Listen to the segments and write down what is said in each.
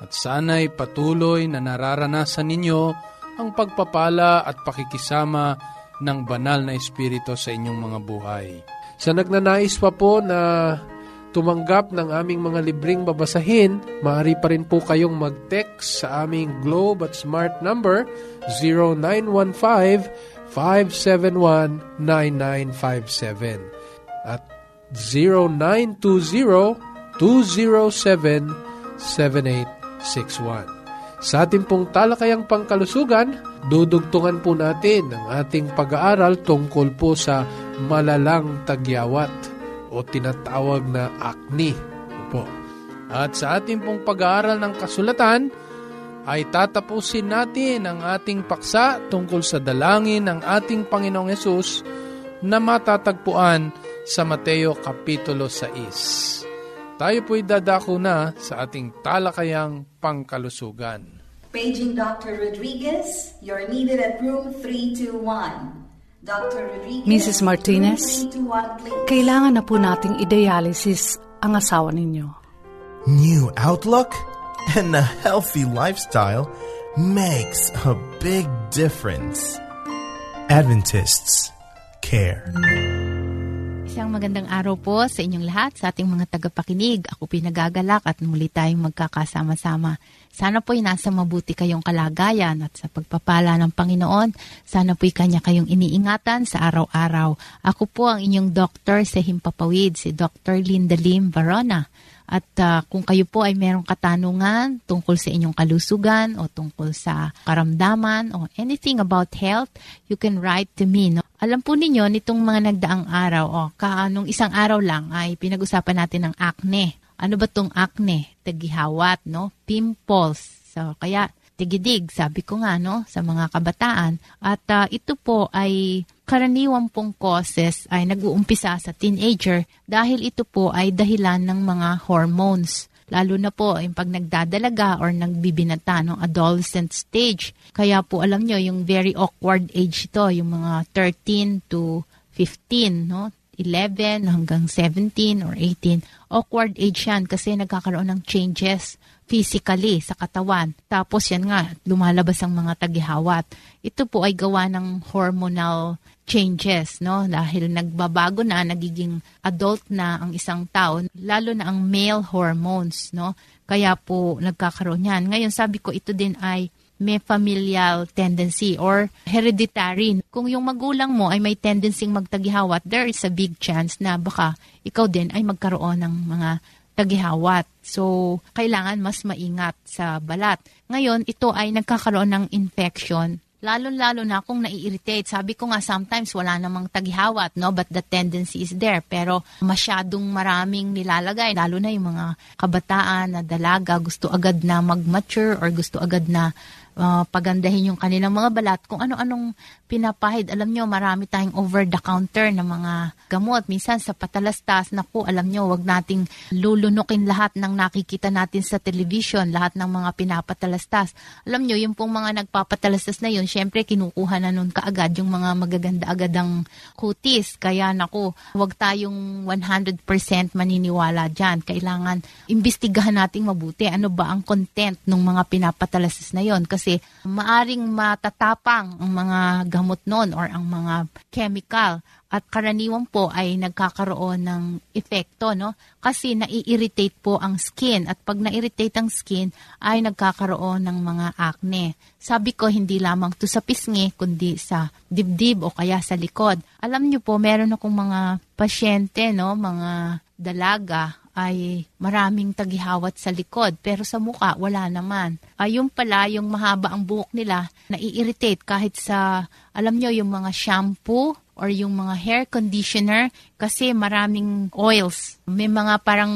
at sana'y patuloy na nararanasan ninyo ang pagpapala at pakikisama ng banal na Espiritu sa inyong mga buhay. Sa nagnanais pa po na tumanggap ng aming mga libreng babasahin, maaari pa rin po kayong mag-text sa aming Globe at Smart number 0915-571-9957 at 0920-207-7861. Sa ating pong talakayang pangkalusugan, dudugtungan po natin ang ating pag-aaral tungkol po sa malalang tagyawat o tinatawag na acne. Po. At sa ating pong pag-aaral ng kasulatan, ay tatapusin natin ang ating paksa tungkol sa dalangin ng ating Panginoong Yesus na matatagpuan sa Mateo Kapitulo 6. Tayo po'y dadako na sa ating talakayang pangkalusugan. Paging Dr. Rodriguez, you're needed at room 321. Dr. Rodriguez, Mrs. Martinez, kailangan na po nating i-dialysis ang asawa ninyo. New outlook and a healthy lifestyle makes a big difference. Adventists care. Isang magandang araw po sa inyong lahat, sa ating mga tagapakinig. Ako pinagagalak at muli tayong magkakasama-sama. Sana po'y nasa mabuti kayong kalagayan at sa pagpapala ng Panginoon, sana po'y kanya kayong iniingatan sa araw-araw. Ako po ang inyong doktor sa Himpapawid, si Dr. Linda Lim Varona. At uh, kung kayo po ay merong katanungan tungkol sa inyong kalusugan o tungkol sa karamdaman o anything about health, you can write to me. No? Alam po ninyo, nitong mga nagdaang araw o kaanong isang araw lang ay pinag-usapan natin ng acne. Ano ba tong acne? Tagihawat, no? Pimples. So, kaya tigidig, sabi ko nga, no, sa mga kabataan. At uh, ito po ay karaniwang pong causes ay nag-uumpisa sa teenager dahil ito po ay dahilan ng mga hormones lalo na po yung pag nagdadalaga or nagbibinata ng adolescent stage. Kaya po alam nyo, yung very awkward age ito, yung mga 13 to 15, no? 11 hanggang 17 or 18. Awkward age yan kasi nagkakaroon ng changes physically sa katawan. Tapos yan nga, lumalabas ang mga tagihawat. Ito po ay gawa ng hormonal changes, no? Dahil nagbabago na, nagiging adult na ang isang tao, lalo na ang male hormones, no? Kaya po nagkakaroon yan. Ngayon, sabi ko, ito din ay may familial tendency or hereditary. Kung yung magulang mo ay may tendency magtagihawat, there is a big chance na baka ikaw din ay magkaroon ng mga tagihawat. So, kailangan mas maingat sa balat. Ngayon, ito ay nagkakaroon ng infection Lalo-lalo na kung nai-irritate. Sabi ko nga, sometimes wala namang tagihawat, no? But the tendency is there. Pero masyadong maraming nilalagay, lalo na yung mga kabataan na dalaga, gusto agad na mag-mature or gusto agad na uh, pagandahin yung kanilang mga balat. Kung ano-anong pinapahid. Alam nyo, marami tayong over-the-counter na mga gamot. Minsan sa patalastas, naku, alam nyo, wag nating lulunukin lahat ng nakikita natin sa television, lahat ng mga pinapatalastas. Alam nyo, yung pong mga nagpapatalastas na yun, syempre kinukuha na nun kaagad yung mga magaganda agad ang kutis. Kaya naku, wag tayong 100% maniniwala dyan. Kailangan imbestigahan nating mabuti. Ano ba ang content ng mga pinapatalastas na yon? Kasi maaring matatapang ang mga gamot nun or ang mga chemical at karaniwan po ay nagkakaroon ng epekto, no? Kasi nai-irritate po ang skin at pag na-irritate ang skin ay nagkakaroon ng mga acne. Sabi ko, hindi lamang to sa pisngi, kundi sa dibdib o kaya sa likod. Alam niyo po, meron akong mga pasyente, no? Mga dalaga ay maraming tagihawat sa likod pero sa muka wala naman. Ayun uh, pala yung mahaba ang buhok nila, nai-irritate kahit sa alam nyo yung mga shampoo or yung mga hair conditioner kasi maraming oils. May mga parang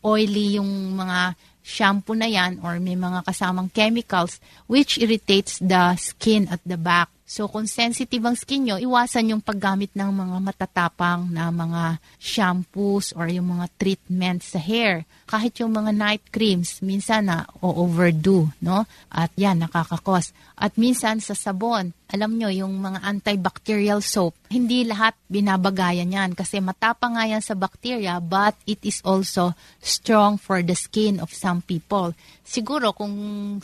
oily yung mga shampoo na yan or may mga kasamang chemicals which irritates the skin at the back. So kung sensitive ang skin nyo, iwasan yung paggamit ng mga matatapang na mga shampoos or yung mga treatments sa hair. Kahit yung mga night creams, minsan na o-overdo, no? At yan, nakakakos. At minsan sa sabon, alam nyo, yung mga antibacterial soap, hindi lahat binabagayan yan kasi matapang nga yan sa bacteria but it is also strong for the skin of some people. Siguro kung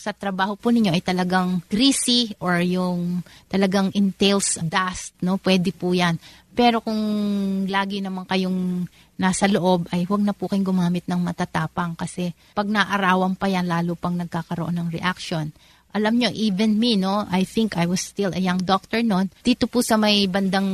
sa trabaho po ninyo ay talagang greasy or yung talagang entails dust, no? Pwede po yan. Pero kung lagi naman kayong nasa loob, ay huwag na po kayong gumamit ng matatapang kasi pag naarawan pa yan, lalo pang nagkakaroon ng reaction alam nyo, even me, no, I think I was still a young doctor noon. Dito po sa may bandang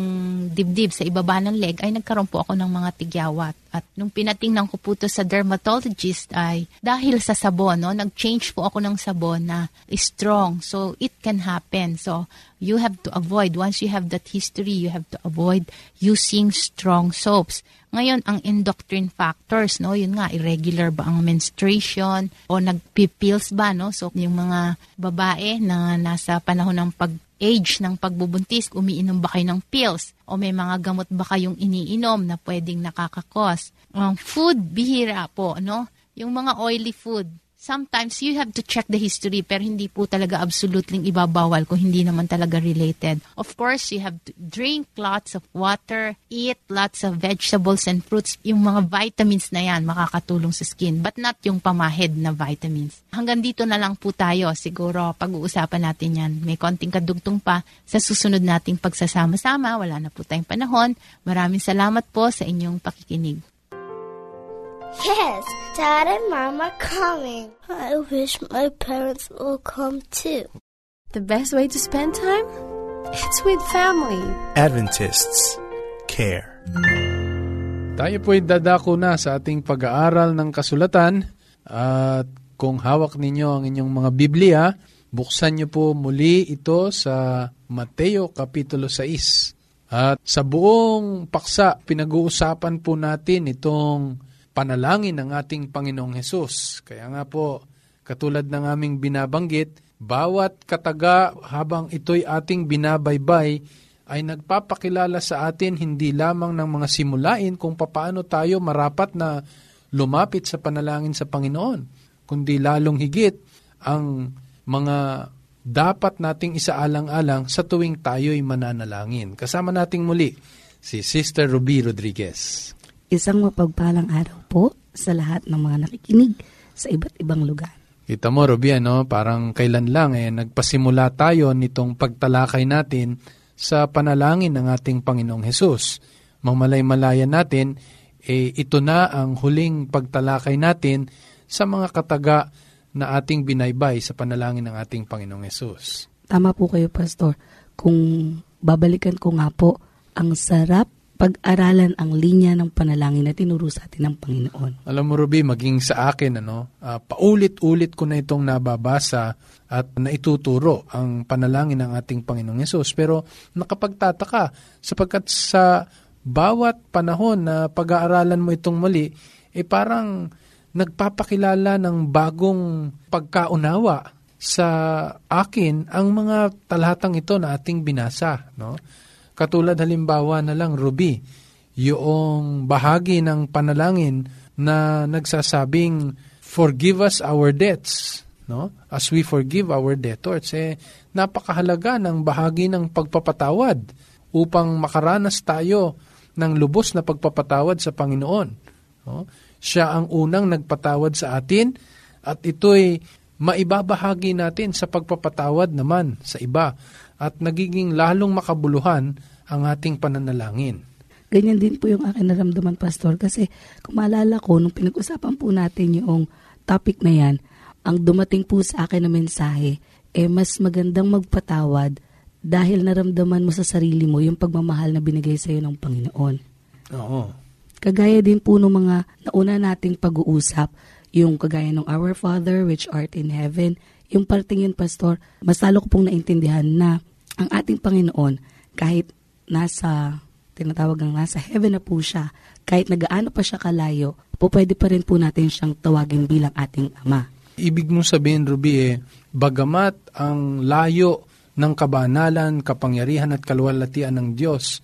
dibdib, sa ibaba ng leg, ay nagkaroon po ako ng mga tigyawat. At nung pinatingnan ko po to sa dermatologist ay dahil sa sabon, no, nag-change po ako ng sabon na strong. So, it can happen. So, you have to avoid, once you have that history, you have to avoid using strong soaps. Ngayon, ang endocrine factors, no, yun nga, irregular ba ang menstruation o nagpipills ba, no? So, yung mga babae na nasa panahon ng pag age ng pagbubuntis, umiinom ba kayo ng pills? O may mga gamot ba kayong iniinom na pwedeng nakakakos? Ang food, bihira po, no? Yung mga oily food, sometimes you have to check the history pero hindi po talaga absolutely ibabawal kung hindi naman talaga related. Of course, you have to drink lots of water, eat lots of vegetables and fruits. Yung mga vitamins na yan makakatulong sa skin but not yung pamahid na vitamins. Hanggang dito na lang po tayo. Siguro pag-uusapan natin yan. May konting kadugtong pa sa susunod nating pagsasama-sama. Wala na po tayong panahon. Maraming salamat po sa inyong pakikinig. Yes, Dad and Mom are coming. I wish my parents will come too. The best way to spend time? It's with family. Adventists care. Tayo po'y dadako na sa ating pag-aaral ng kasulatan at kung hawak ninyo ang inyong mga Biblia, buksan niyo po muli ito sa Mateo Kapitulo 6. At sa buong paksa, pinag-uusapan po natin itong panalangin ng ating Panginoong Hesus. Kaya nga po, katulad ng aming binabanggit, bawat kataga habang ito'y ating binabaybay ay nagpapakilala sa atin hindi lamang ng mga simulain kung papaano tayo marapat na lumapit sa panalangin sa Panginoon, kundi lalong higit ang mga dapat nating isaalang-alang sa tuwing tayo'y mananalangin. Kasama nating muli si Sister Ruby Rodriguez. Isang mapagpalang araw po sa lahat ng mga nakikinig sa iba't ibang lugar. Kita mo, Ruby, ano, parang kailan lang eh, nagpasimula tayo nitong pagtalakay natin sa panalangin ng ating Panginoong Hesus. Mamalay-malaya natin, eh, ito na ang huling pagtalakay natin sa mga kataga na ating binaybay sa panalangin ng ating Panginoong Hesus. Tama po kayo, Pastor. Kung babalikan ko nga po, ang sarap pag-aralan ang linya ng panalangin na tinuro sa atin ng Panginoon. Alam mo, Ruby, maging sa akin, ano, uh, paulit-ulit ko na itong nababasa at naituturo ang panalangin ng ating Panginoong Yesus. Pero nakapagtataka sapagkat sa bawat panahon na pag-aaralan mo itong muli, eh parang nagpapakilala ng bagong pagkaunawa sa akin ang mga talatang ito na ating binasa. No? Katulad halimbawa na lang, Ruby, yung bahagi ng panalangin na nagsasabing, forgive us our debts, no? As we forgive our debtors. Eh, napakahalaga ng bahagi ng pagpapatawad upang makaranas tayo ng lubos na pagpapatawad sa Panginoon. No? Siya ang unang nagpatawad sa atin at ito'y maibabahagi natin sa pagpapatawad naman sa iba at nagiging lalong makabuluhan ang ating pananalangin. Ganyan din po yung akin naramdaman, Pastor, kasi kung maalala ko, nung pinag-usapan po natin yung topic na yan, ang dumating po sa akin na mensahe, eh mas magandang magpatawad dahil naramdaman mo sa sarili mo yung pagmamahal na binigay sa iyo ng Panginoon. Oo. Kagaya din po ng mga nauna nating pag-uusap, yung kagaya ng Our Father which art in heaven, yung parting yun, Pastor, mas lalo ko pong naintindihan na ang ating Panginoon, kahit nasa tinatawag ang nasa heaven na po siya, kahit nagaano pa siya kalayo, po pwede pa rin po natin siyang tawagin bilang ating Ama. Ibig mong sabihin, Ruby, eh, bagamat ang layo ng kabanalan, kapangyarihan at kalwalatian ng Diyos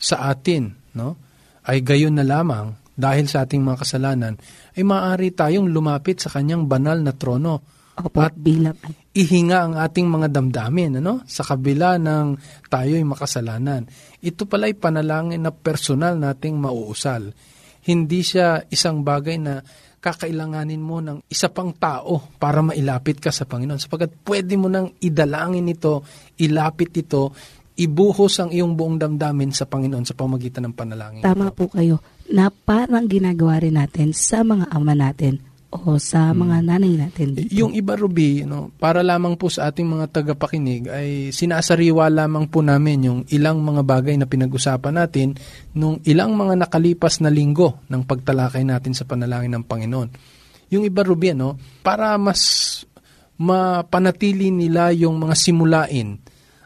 sa atin, no? ay gayon na lamang dahil sa ating mga kasalanan, ay maaari tayong lumapit sa kanyang banal na trono Opo, at bilang ihinga ang ating mga damdamin ano sa kabila ng tayo'y makasalanan. Ito pala'y panalangin na personal nating mauusal. Hindi siya isang bagay na kakailanganin mo ng isa pang tao para mailapit ka sa Panginoon. Sapagat pwede mo nang idalangin ito, ilapit ito, ibuhos ang iyong buong damdamin sa Panginoon sa pamagitan ng panalangin. Tama po kayo na parang ginagawa rin natin sa mga ama natin o sa mga nanay natin dito. Yung iba, Ruby, no, para lamang po sa ating mga tagapakinig, ay sinasariwa lamang po namin yung ilang mga bagay na pinag-usapan natin nung ilang mga nakalipas na linggo ng pagtalakay natin sa panalangin ng Panginoon. Yung iba, Ruby, no, para mas mapanatili nila yung mga simulain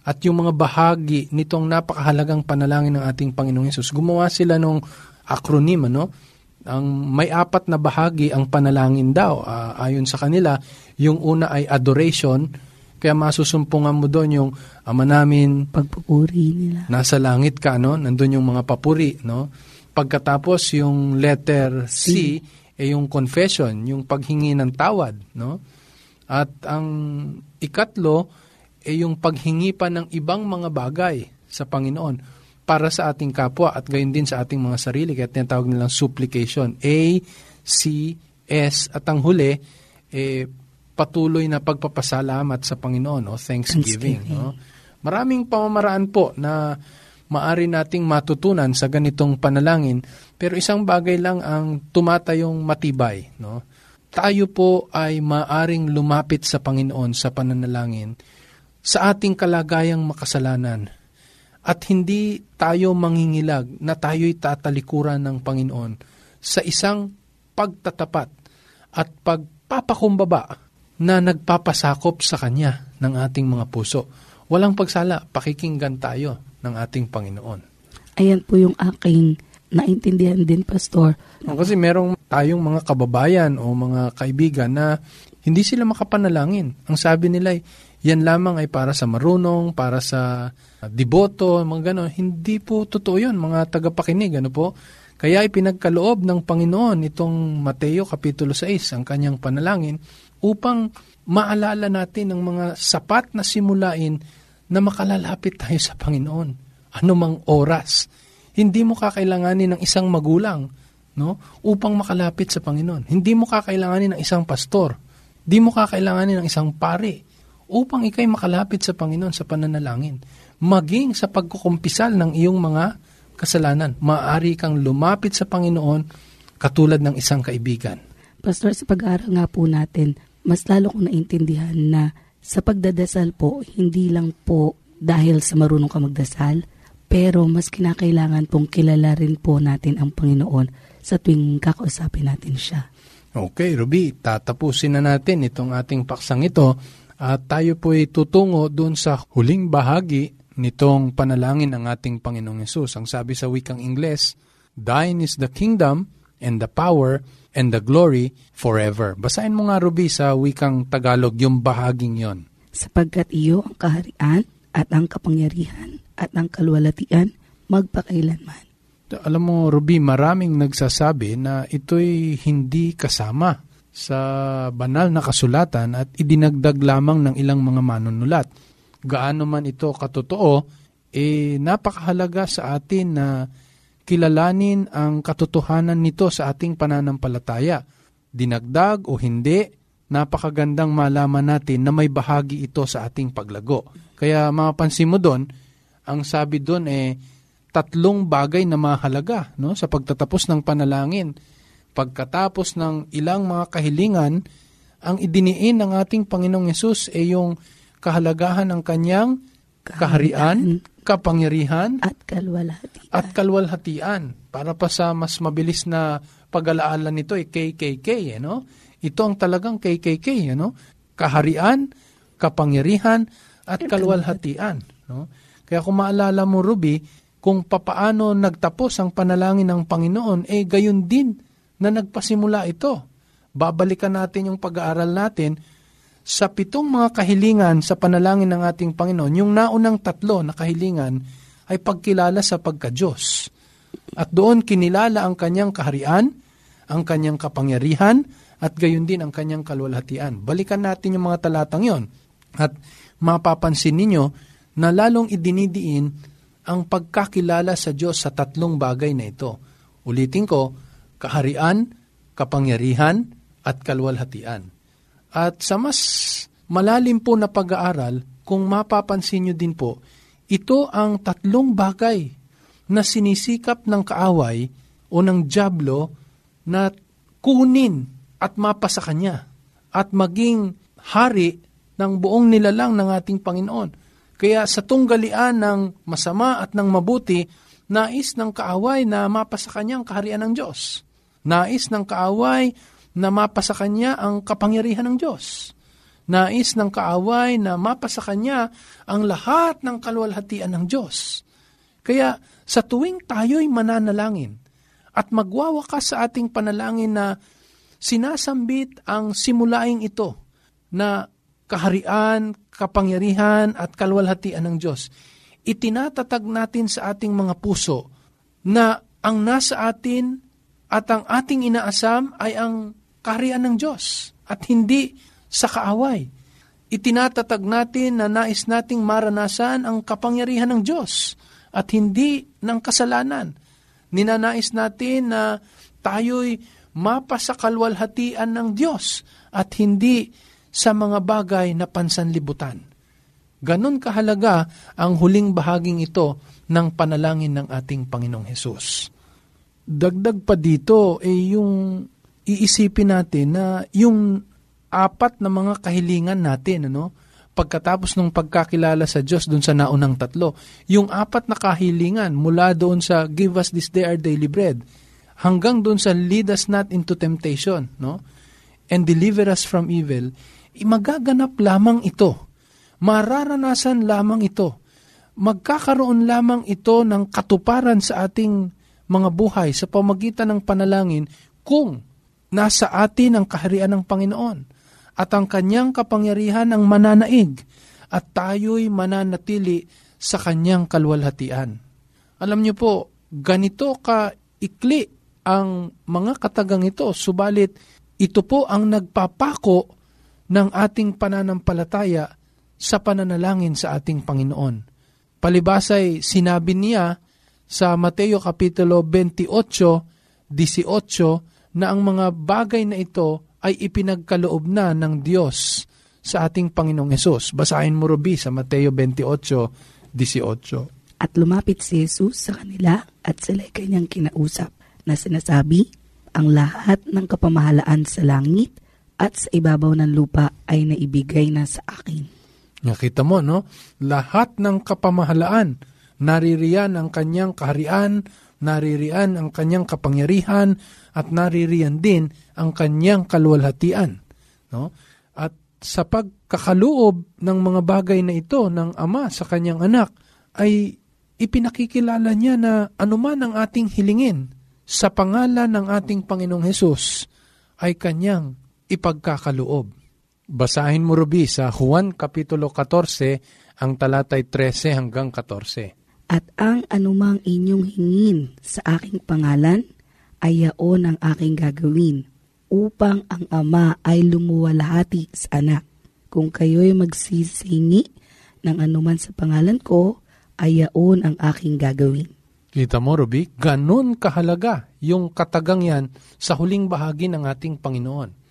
at yung mga bahagi nitong napakahalagang panalangin ng ating Panginoong Yesus. Gumawa sila nung acronym, ano? Ang may apat na bahagi ang panalangin daw uh, ayon sa kanila yung una ay adoration kaya masusumpungan mo doon yung ama namin pagpupuri nila. nasa langit ka no? Nandun yung mga papuri no? Pagkatapos yung letter C, C. ay yung confession yung paghingi ng tawad no? At ang ikatlo ay yung paghingi pa ng ibang mga bagay sa Panginoon para sa ating kapwa at gayon din sa ating mga sarili. Kaya tinatawag nilang supplication. A, C, S, at ang huli, eh, patuloy na pagpapasalamat sa Panginoon, o thanksgiving. Thanksgiving. No? Maraming pamamaraan po na maari nating matutunan sa ganitong panalangin, pero isang bagay lang ang tumatayong matibay. No? Tayo po ay maaring lumapit sa Panginoon sa pananalangin sa ating kalagayang makasalanan at hindi tayo mangingilag na tayo'y tatalikuran ng Panginoon sa isang pagtatapat at pagpapakumbaba na nagpapasakop sa Kanya ng ating mga puso. Walang pagsala, pakikinggan tayo ng ating Panginoon. Ayan po yung aking naintindihan din, Pastor. Kasi merong tayong mga kababayan o mga kaibigan na hindi sila makapanalangin. Ang sabi nila ay, yan lamang ay para sa marunong, para sa deboto, mga gano'n. Hindi po totoo yun, mga tagapakinig. Ano po? Kaya ipinagkaloob ng Panginoon itong Mateo Kapitulo 6, ang kanyang panalangin, upang maalala natin ang mga sapat na simulain na makalalapit tayo sa Panginoon. Ano mang oras. Hindi mo kakailanganin ng isang magulang no, upang makalapit sa Panginoon. Hindi mo kakailanganin ng isang pastor. Hindi mo kakailanganin ng isang pari upang ikay makalapit sa Panginoon sa pananalangin. Maging sa pagkukumpisal ng iyong mga kasalanan, maaari kang lumapit sa Panginoon katulad ng isang kaibigan. Pastor, sa pag-aaral nga po natin, mas lalo kong naintindihan na sa pagdadasal po, hindi lang po dahil sa marunong ka magdasal, pero mas kinakailangan pong kilala rin po natin ang Panginoon sa tuwing kakausapin natin siya. Okay, Ruby, tatapusin na natin itong ating paksang ito at tayo po ay tutungo doon sa huling bahagi nitong panalangin ng ating Panginoong Yesus. Ang sabi sa wikang Ingles, Thine is the kingdom and the power and the glory forever. Basahin mo nga, Ruby, sa wikang Tagalog, yung bahaging yon. Sapagkat iyo ang kaharian at ang kapangyarihan at ang kalwalatian magpakailanman. Alam mo, Ruby, maraming nagsasabi na ito'y hindi kasama sa banal na kasulatan at idinagdag lamang ng ilang mga manunulat. Gaano man ito katotoo, eh napakahalaga sa atin na kilalanin ang katotohanan nito sa ating pananampalataya. Dinagdag o hindi napakagandang malaman natin na may bahagi ito sa ating paglago. Kaya mapapansin mo doon, ang sabi doon eh, tatlong bagay na mahalaga no, sa pagtatapos ng panalangin. Pagkatapos ng ilang mga kahilingan, ang idiniin ng ating Panginoong Yesus ay yung kahalagahan ng kanyang kaharian, kapangyarihan, At kalwalhati. at kalwalhatian. Para pa sa mas mabilis na pag-alaala nito ay KKK, ano? Ito ang talagang KKK, ano? Kaharian, kapangyarihan, at kalwalhatian, no? Kaya kung maalala mo, Ruby, kung papaano nagtapos ang panalangin ng Panginoon, eh gayon din na nagpasimula ito. Babalikan natin yung pag-aaral natin sa pitong mga kahilingan sa panalangin ng ating Panginoon. Yung naunang tatlo na kahilingan ay pagkilala sa pagka-Diyos. At doon kinilala ang kanyang kaharian, ang kanyang kapangyarihan, at gayon din ang kanyang kalwalhatian. Balikan natin yung mga talatang yon. At mapapansin ninyo na lalong idinidiin ang pagkakilala sa Diyos sa tatlong bagay na ito. Ulitin ko, kaharian, kapangyarihan, at kalwalhatian. At sa mas malalim po na pag-aaral, kung mapapansin nyo din po, ito ang tatlong bagay na sinisikap ng kaaway o ng Diablo na kunin at mapasa kanya at maging hari ng buong nilalang ng ating Panginoon. Kaya sa tunggalian ng masama at ng mabuti, nais ng kaaway na mapasa kanya ang kaharian ng Diyos. Nais ng kaaway na mapasa kanya ang kapangyarihan ng Diyos. Nais ng kaaway na mapasa kanya ang lahat ng kalwalhatian ng Diyos. Kaya sa tuwing tayo'y mananalangin at magwawakas sa ating panalangin na sinasambit ang simulaing ito na kaharian, kapangyarihan at kalwalhatian ng Diyos. Itinatatag natin sa ating mga puso na ang nasa atin at ang ating inaasam ay ang kaharian ng Diyos at hindi sa kaaway. Itinatatag natin na nais nating maranasan ang kapangyarihan ng Diyos at hindi ng kasalanan. Ninanais natin na tayo'y mapasakalwalhatian ng Diyos at hindi sa mga bagay na pansanlibutan. Ganon kahalaga ang huling bahaging ito ng panalangin ng ating Panginoong Hesus. Dagdag pa dito eh, yung iisipin natin na yung apat na mga kahilingan natin, ano, pagkatapos ng pagkakilala sa Diyos dun sa naunang tatlo, yung apat na kahilingan mula doon sa give us this day our daily bread, hanggang doon sa lead us not into temptation, no? and deliver us from evil, magaganap lamang ito. Mararanasan lamang ito. Magkakaroon lamang ito ng katuparan sa ating mga buhay sa pamagitan ng panalangin kung nasa atin ang kaharian ng Panginoon at ang kanyang kapangyarihan ang mananaig at tayo'y mananatili sa kanyang kalwalhatian. Alam niyo po, ganito ka ikli ang mga katagang ito, subalit ito po ang nagpapako ng ating pananampalataya sa pananalangin sa ating Panginoon. Palibasay, sinabi niya sa Mateo Kapitulo 28, 18, na ang mga bagay na ito ay ipinagkaloob na ng Diyos sa ating Panginoong Yesus. Basahin mo, Ruby, sa Mateo 28, 18. At lumapit si Jesus sa kanila at sila'y kanyang kinausap na sinasabi, ang lahat ng kapamahalaan sa langit at sa ibabaw ng lupa ay naibigay na sa akin. Nakita mo, no? Lahat ng kapamahalaan, naririyan ang kanyang kaharian, naririyan ang kanyang kapangyarihan, at naririyan din ang kanyang kalwalhatian. No? At sa pagkakaloob ng mga bagay na ito ng ama sa kanyang anak, ay ipinakikilala niya na anuman ang ating hilingin sa pangalan ng ating Panginoong Hesus ay kanyang ipagkakaloob. Basahin mo Ruby sa Juan Kapitulo 14, ang talatay 13 hanggang 14. At ang anumang inyong hingin sa aking pangalan, ay yaon ang aking gagawin, upang ang ama ay lumuwalhati sa anak. Kung kayo'y magsisingi ng anuman sa pangalan ko, ay yaon ang aking gagawin. Kita mo, Ruby, ganun kahalaga yung katagang yan sa huling bahagi ng ating Panginoon.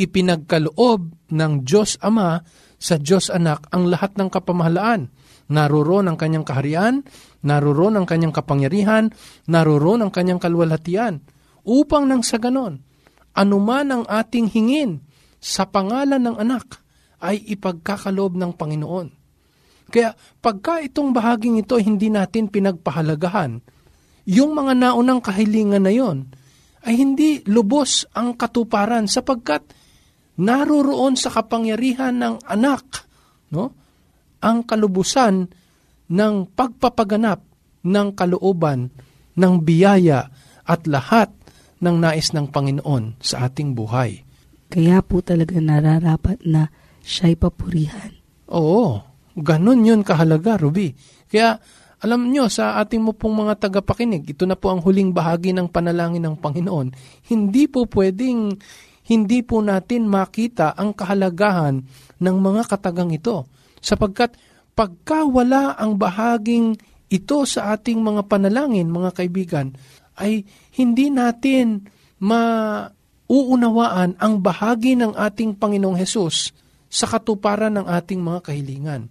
ipinagkaloob ng Diyos Ama sa Diyos Anak ang lahat ng kapamahalaan. Naroroon ang kanyang kaharian, naroroon ang kanyang kapangyarihan, naroroon ang kanyang kalwalhatian. Upang nang sa ganon, anuman ang ating hingin sa pangalan ng anak ay ipagkakaloob ng Panginoon. Kaya pagka itong bahaging ito hindi natin pinagpahalagahan, yung mga naunang kahilingan na yon ay hindi lubos ang katuparan sapagkat naroroon sa kapangyarihan ng anak no ang kalubusan ng pagpapaganap ng kalooban ng biyaya at lahat ng nais ng Panginoon sa ating buhay. Kaya po talaga nararapat na siya'y papurihan. Oo, ganun yun kahalaga, Ruby. Kaya alam nyo, sa ating mo pong mga tagapakinig, ito na po ang huling bahagi ng panalangin ng Panginoon. Hindi po pwedeng, hindi po natin makita ang kahalagahan ng mga katagang ito. Sapagkat pagka wala ang bahaging ito sa ating mga panalangin, mga kaibigan, ay hindi natin mauunawaan ang bahagi ng ating Panginoong Hesus sa katuparan ng ating mga kahilingan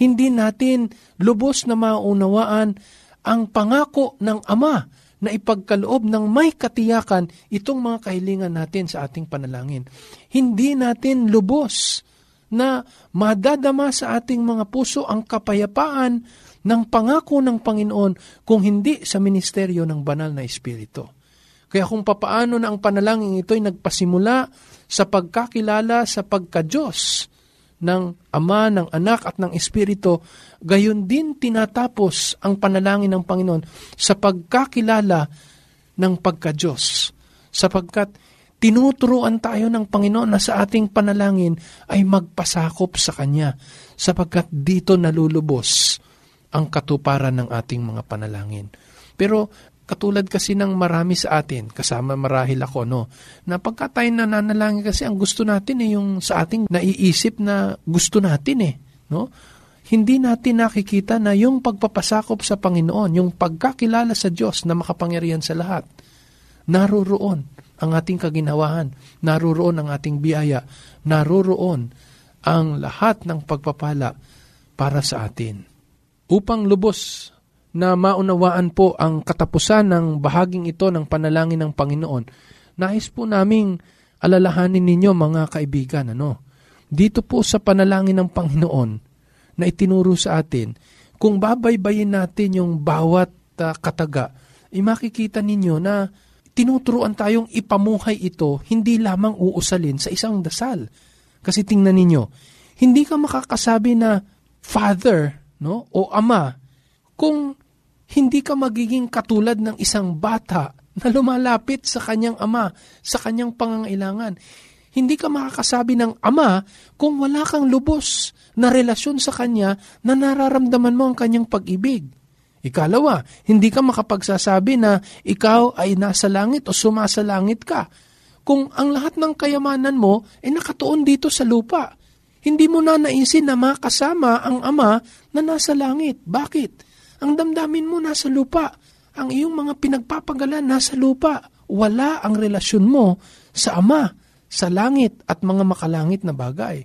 hindi natin lubos na maunawaan ang pangako ng Ama na ipagkaloob ng may katiyakan itong mga kahilingan natin sa ating panalangin. Hindi natin lubos na madadama sa ating mga puso ang kapayapaan ng pangako ng Panginoon kung hindi sa ministeryo ng banal na Espiritu. Kaya kung papaano na ang panalangin ito ay nagpasimula sa pagkakilala sa pagka-Diyos ng Ama, ng Anak at ng Espiritu, gayon din tinatapos ang panalangin ng Panginoon sa pagkakilala ng pagka-Diyos. Sapagkat tinuturuan tayo ng Panginoon na sa ating panalangin ay magpasakop sa Kanya, sapagkat dito nalulubos ang katuparan ng ating mga panalangin. Pero Katulad kasi ng marami sa atin, kasama marahil ako, no, na pagka tayo nananalangin kasi ang gusto natin eh, yung sa ating naiisip na gusto natin eh, no? Hindi natin nakikita na yung pagpapasakop sa Panginoon, yung pagkakilala sa Diyos na makapangyarihan sa lahat, naroroon ang ating kaginawahan, naroroon ang ating biyaya, naroroon ang lahat ng pagpapala para sa atin. Upang lubos na maunawaan po ang katapusan ng bahaging ito ng panalangin ng Panginoon, nais po naming alalahanin ninyo mga kaibigan. Ano? Dito po sa panalangin ng Panginoon na itinuro sa atin, kung babaybayin natin yung bawat uh, kataga, ay makikita ninyo na tinuturuan tayong ipamuhay ito hindi lamang uusalin sa isang dasal. Kasi tingnan ninyo, hindi ka makakasabi na father no o ama kung hindi ka magiging katulad ng isang bata na lumalapit sa kanyang ama, sa kanyang pangangailangan. Hindi ka makakasabi ng ama kung wala kang lubos na relasyon sa kanya na nararamdaman mo ang kanyang pag-ibig. Ikalawa, hindi ka makapagsasabi na ikaw ay nasa langit o sumasa langit ka. Kung ang lahat ng kayamanan mo ay nakatuon dito sa lupa. Hindi mo na naisin na makasama ang ama na nasa langit. Bakit? Ang damdamin mo nasa lupa. Ang iyong mga pinagpapagalan nasa lupa. Wala ang relasyon mo sa Ama, sa langit at mga makalangit na bagay.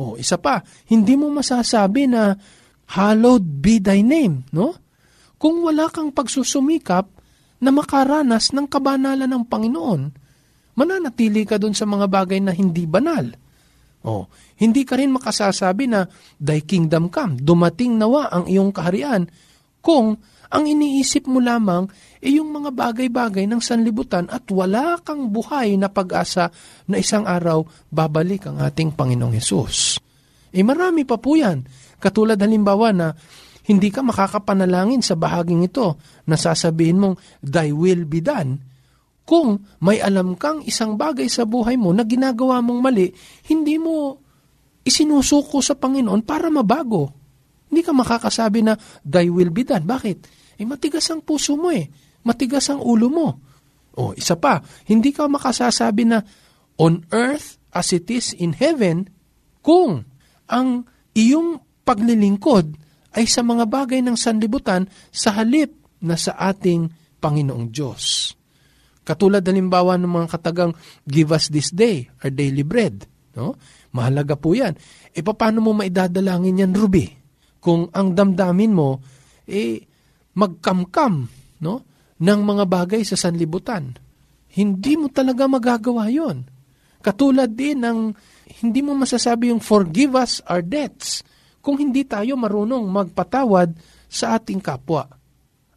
O isa pa, hindi mo masasabi na hallowed be thy name, no? Kung wala kang pagsusumikap na makaranas ng kabanalan ng Panginoon, mananatili ka dun sa mga bagay na hindi banal. O, hindi ka rin makasasabi na, Thy kingdom come, dumating nawa ang iyong kaharian, kung ang iniisip mo lamang ay yung mga bagay-bagay ng sanlibutan at wala kang buhay na pag-asa na isang araw babalik ang ating Panginoong Yesus. Eh marami pa po yan. Katulad halimbawa na hindi ka makakapanalangin sa bahaging ito na sasabihin mong, Thy will be done. Kung may alam kang isang bagay sa buhay mo na ginagawa mong mali, hindi mo isinusuko sa Panginoon para mabago. Hindi ka makakasabi na, thy will be done. Bakit? Eh, matigas ang puso mo eh. Matigas ang ulo mo. O, isa pa, hindi ka makasasabi na, on earth as it is in heaven, kung ang iyong paglilingkod ay sa mga bagay ng sanlibutan sa halip na sa ating Panginoong Diyos. Katulad halimbawa ng mga katagang, give us this day, our daily bread. No? Mahalaga po yan. E paano mo maidadalangin yan, Ruby? Kung ang damdamin mo, eh, magkamkam no? ng mga bagay sa sanlibutan. Hindi mo talaga magagawa yon. Katulad din ng hindi mo masasabi yung forgive us our debts kung hindi tayo marunong magpatawad sa ating kapwa.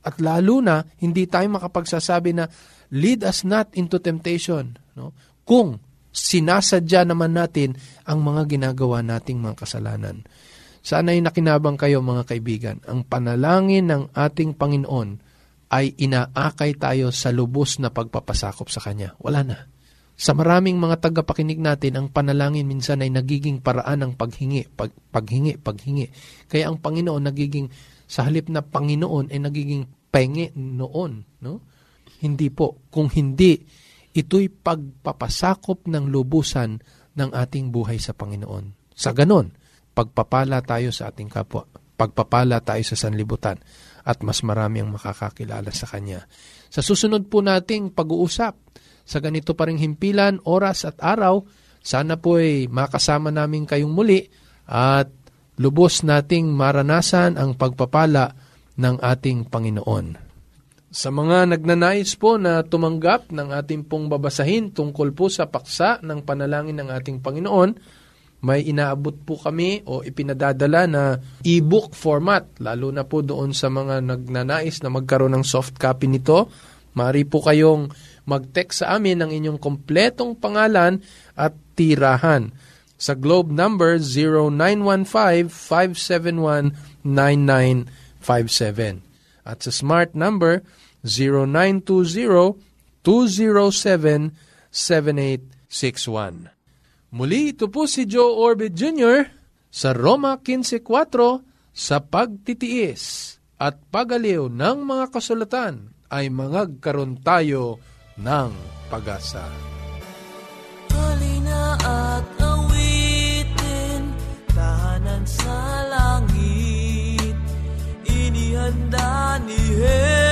At lalo na, hindi tayo makapagsasabi na, lead us not into temptation. No? Kung sinasadya naman natin ang mga ginagawa nating mga kasalanan. Sana'y nakinabang kayo mga kaibigan. Ang panalangin ng ating Panginoon ay inaakay tayo sa lubos na pagpapasakop sa Kanya. Wala na. Sa maraming mga tagapakinig natin, ang panalangin minsan ay nagiging paraan ng paghingi, pag, paghingi, paghingi. Kaya ang Panginoon nagiging, sa halip na Panginoon, ay nagiging penge noon. No? Hindi po. Kung hindi, ito'y pagpapasakop ng lubusan ng ating buhay sa Panginoon. Sa ganon, pagpapala tayo sa ating kapwa, pagpapala tayo sa sanlibutan, at mas marami ang makakakilala sa Kanya. Sa susunod po nating pag-uusap, sa ganito pa ring himpilan, oras at araw, sana po ay makasama namin kayong muli at lubos nating maranasan ang pagpapala ng ating Panginoon. Sa mga nagnanais po na tumanggap ng ating pong babasahin tungkol po sa paksa ng panalangin ng ating Panginoon, may inaabot po kami o ipinadadala na e-book format, lalo na po doon sa mga nagnanais na magkaroon ng soft copy nito. Mari po kayong mag-text sa amin ang inyong kompletong pangalan at tirahan sa globe number 0915-571-9957 at sa smart number 0920-207-7861. Muli ito po si Joe Orbit Jr. sa Roma 15.4 sa pagtitiis at pagaliw ng mga kasulatan ay mangagkaroon tayo ng pag-asa. Halina at awitin, tahanan sa langit, inihanda ni Jesus,